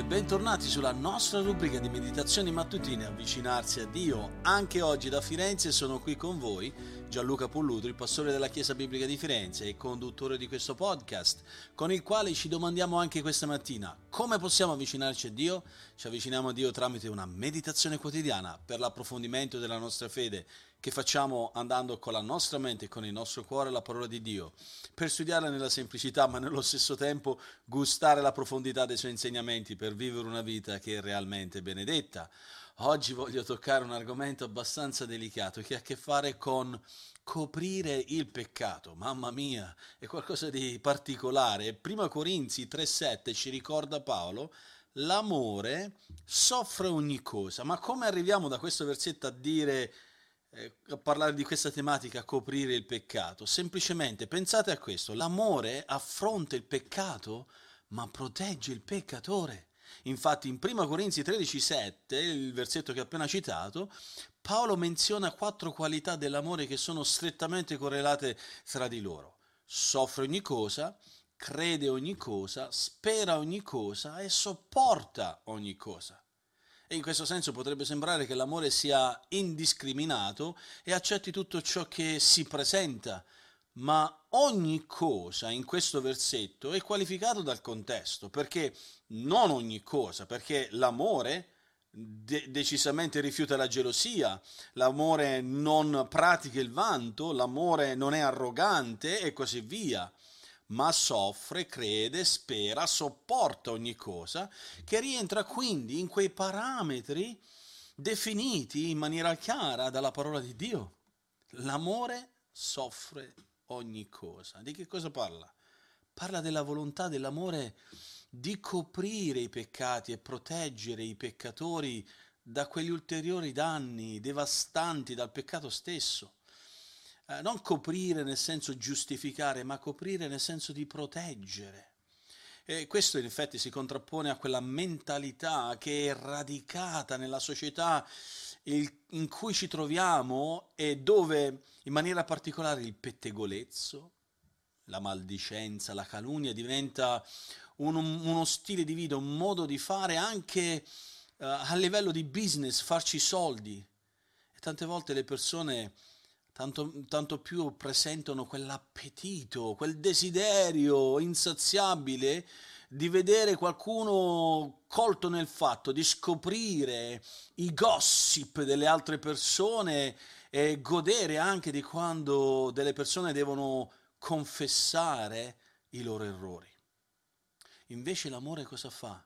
bentornati sulla nostra rubrica di meditazioni mattutine Avvicinarsi a Dio. Anche oggi da Firenze sono qui con voi Gianluca Pulluto, il pastore della Chiesa Biblica di Firenze e conduttore di questo podcast, con il quale ci domandiamo anche questa mattina come possiamo avvicinarci a Dio? Ci avviciniamo a Dio tramite una meditazione quotidiana per l'approfondimento della nostra fede che facciamo andando con la nostra mente con il nostro cuore la parola di Dio, per studiarla nella semplicità ma nello stesso tempo gustare la profondità dei suoi insegnamenti per vivere una vita che è realmente benedetta. Oggi voglio toccare un argomento abbastanza delicato che ha a che fare con coprire il peccato. Mamma mia, è qualcosa di particolare. Prima Corinzi 3:7 ci ricorda Paolo l'amore soffre ogni cosa. Ma come arriviamo da questo versetto a dire eh, parlare di questa tematica, coprire il peccato? Semplicemente pensate a questo, l'amore affronta il peccato ma protegge il peccatore. Infatti in 1 Corinzi 13:7, il versetto che ho appena citato, Paolo menziona quattro qualità dell'amore che sono strettamente correlate tra di loro. Soffre ogni cosa, crede ogni cosa, spera ogni cosa e sopporta ogni cosa. E in questo senso potrebbe sembrare che l'amore sia indiscriminato e accetti tutto ciò che si presenta, ma ogni cosa in questo versetto è qualificato dal contesto, perché non ogni cosa, perché l'amore de- decisamente rifiuta la gelosia, l'amore non pratica il vanto, l'amore non è arrogante e così via, ma soffre, crede, spera, sopporta ogni cosa, che rientra quindi in quei parametri definiti in maniera chiara dalla parola di Dio. L'amore soffre ogni cosa. Di che cosa parla? Parla della volontà dell'amore di coprire i peccati e proteggere i peccatori da quegli ulteriori danni devastanti dal peccato stesso. Eh, non coprire nel senso giustificare, ma coprire nel senso di proteggere. E questo in effetti si contrappone a quella mentalità che è radicata nella società in cui ci troviamo e dove in maniera particolare il pettegolezzo, la maldicenza, la calunnia diventa un, uno stile di vita, un modo di fare anche uh, a livello di business, farci soldi. E tante volte le persone tanto, tanto più presentano quell'appetito, quel desiderio insaziabile di vedere qualcuno colto nel fatto di scoprire i gossip delle altre persone e godere anche di quando delle persone devono confessare i loro errori. Invece l'amore cosa fa?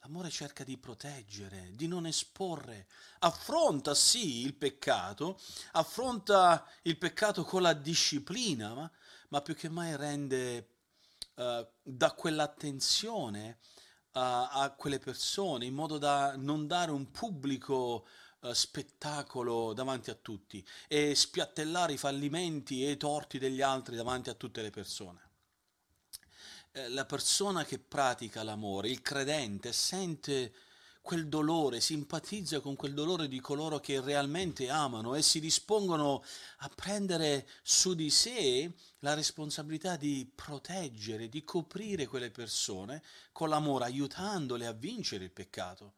L'amore cerca di proteggere, di non esporre, affronta sì il peccato, affronta il peccato con la disciplina, ma, ma più che mai rende uh, dà quell'attenzione uh, a quelle persone in modo da non dare un pubblico uh, spettacolo davanti a tutti e spiattellare i fallimenti e i torti degli altri davanti a tutte le persone. Eh, la persona che pratica l'amore, il credente, sente quel dolore, simpatizza con quel dolore di coloro che realmente amano e si dispongono a prendere su di sé la responsabilità di proteggere, di coprire quelle persone con l'amore, aiutandole a vincere il peccato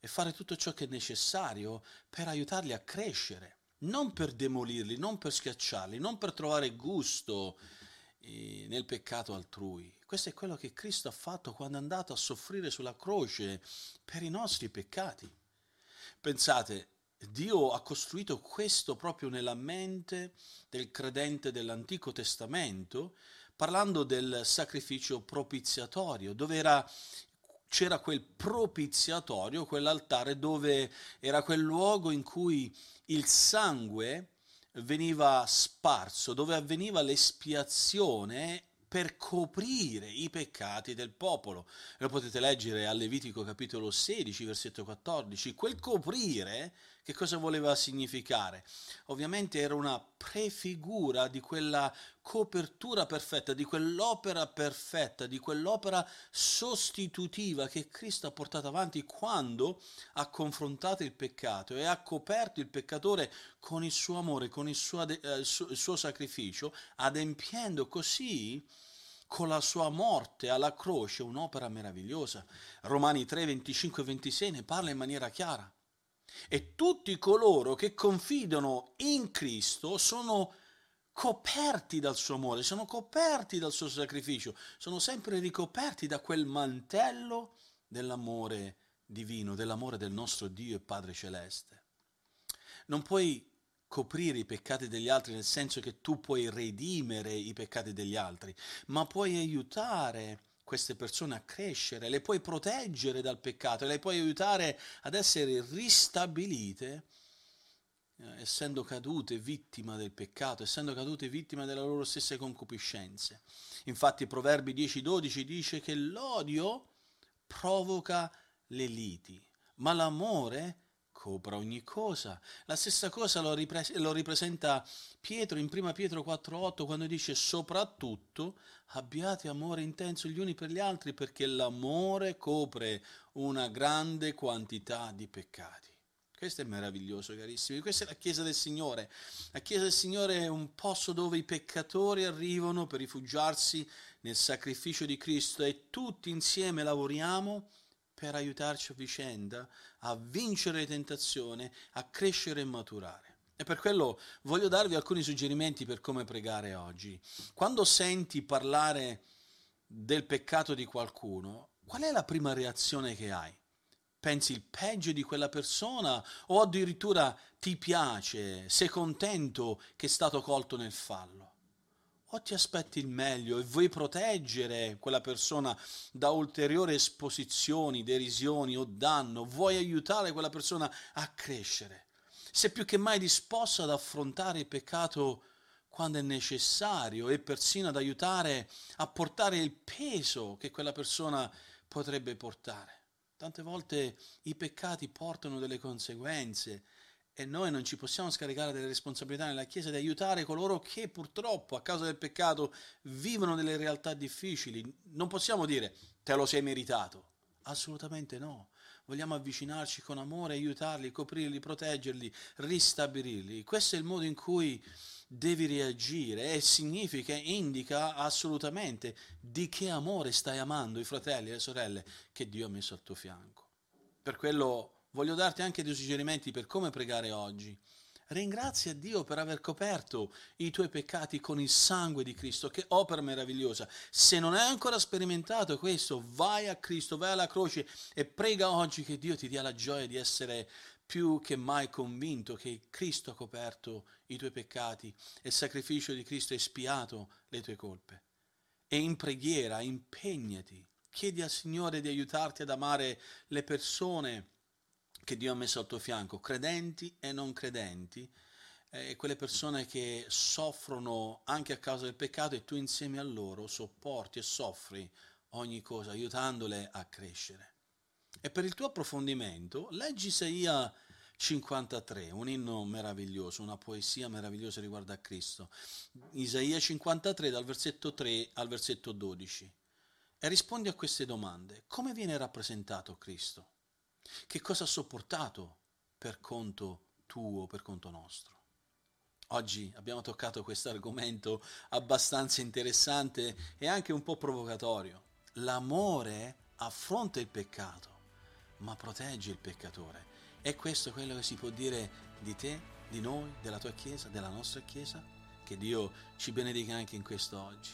e fare tutto ciò che è necessario per aiutarli a crescere, non per demolirli, non per schiacciarli, non per trovare gusto nel peccato altrui. Questo è quello che Cristo ha fatto quando è andato a soffrire sulla croce per i nostri peccati. Pensate, Dio ha costruito questo proprio nella mente del credente dell'Antico Testamento, parlando del sacrificio propiziatorio, dove era, c'era quel propiziatorio, quell'altare dove era quel luogo in cui il sangue veniva sparso, dove avveniva l'espiazione per coprire i peccati del popolo. Lo potete leggere a Levitico capitolo 16, versetto 14. Quel coprire che cosa voleva significare? Ovviamente era una prefigura di quella copertura perfetta, di quell'opera perfetta, di quell'opera sostitutiva che Cristo ha portato avanti quando ha confrontato il peccato e ha coperto il peccatore con il suo amore, con il suo, eh, il suo sacrificio, adempiendo così con la sua morte alla croce un'opera meravigliosa. Romani 3, 25 e 26 ne parla in maniera chiara. E tutti coloro che confidano in Cristo sono coperti dal suo amore, sono coperti dal suo sacrificio, sono sempre ricoperti da quel mantello dell'amore divino, dell'amore del nostro Dio e Padre Celeste. Non puoi coprire i peccati degli altri nel senso che tu puoi redimere i peccati degli altri, ma puoi aiutare queste persone a crescere, le puoi proteggere dal peccato, le puoi aiutare ad essere ristabilite essendo cadute vittima del peccato, essendo cadute vittima delle loro stesse concupiscenze. Infatti Proverbi 10-12 dice che l'odio provoca le liti, ma l'amore copra ogni cosa. La stessa cosa lo, ripres- lo ripresenta Pietro in 1 Pietro 4:8 quando dice soprattutto abbiate amore intenso gli uni per gli altri perché l'amore copre una grande quantità di peccati. Questo è meraviglioso, carissimi. Questa è la Chiesa del Signore. La Chiesa del Signore è un posto dove i peccatori arrivano per rifugiarsi nel sacrificio di Cristo e tutti insieme lavoriamo per aiutarci a vicenda a vincere le tentazioni, a crescere e maturare. E per quello voglio darvi alcuni suggerimenti per come pregare oggi. Quando senti parlare del peccato di qualcuno, qual è la prima reazione che hai? Pensi il peggio di quella persona o addirittura ti piace, sei contento che è stato colto nel fallo? o ti aspetti il meglio e vuoi proteggere quella persona da ulteriori esposizioni, derisioni o danno, vuoi aiutare quella persona a crescere. Sei più che mai disposto ad affrontare il peccato quando è necessario e persino ad aiutare a portare il peso che quella persona potrebbe portare. Tante volte i peccati portano delle conseguenze e noi non ci possiamo scaricare delle responsabilità nella Chiesa di aiutare coloro che purtroppo a causa del peccato vivono delle realtà difficili. Non possiamo dire te lo sei meritato. Assolutamente no. Vogliamo avvicinarci con amore, aiutarli, coprirli, proteggerli, ristabilirli. Questo è il modo in cui devi reagire e significa, indica assolutamente di che amore stai amando i fratelli e le sorelle che Dio ha messo al tuo fianco. Per quello voglio darti anche dei suggerimenti per come pregare oggi. Ringrazia Dio per aver coperto i tuoi peccati con il sangue di Cristo, che opera meravigliosa. Se non hai ancora sperimentato questo, vai a Cristo, vai alla croce e prega oggi che Dio ti dia la gioia di essere più che mai convinto che Cristo ha coperto i tuoi peccati e il sacrificio di Cristo ha espiato le tue colpe. E in preghiera impegnati, chiedi al Signore di aiutarti ad amare le persone che Dio ha messo al tuo fianco, credenti e non credenti, eh, quelle persone che soffrono anche a causa del peccato e tu insieme a loro sopporti e soffri ogni cosa, aiutandole a crescere. E per il tuo approfondimento, leggi Isaia 53, un inno meraviglioso, una poesia meravigliosa riguardo a Cristo. Isaia 53 dal versetto 3 al versetto 12. E rispondi a queste domande. Come viene rappresentato Cristo? Che cosa ha sopportato per conto tuo, per conto nostro? Oggi abbiamo toccato questo argomento abbastanza interessante e anche un po' provocatorio. L'amore affronta il peccato, ma protegge il peccatore. E questo è quello che si può dire di te, di noi, della tua Chiesa, della nostra Chiesa? Che Dio ci benedica anche in questo oggi.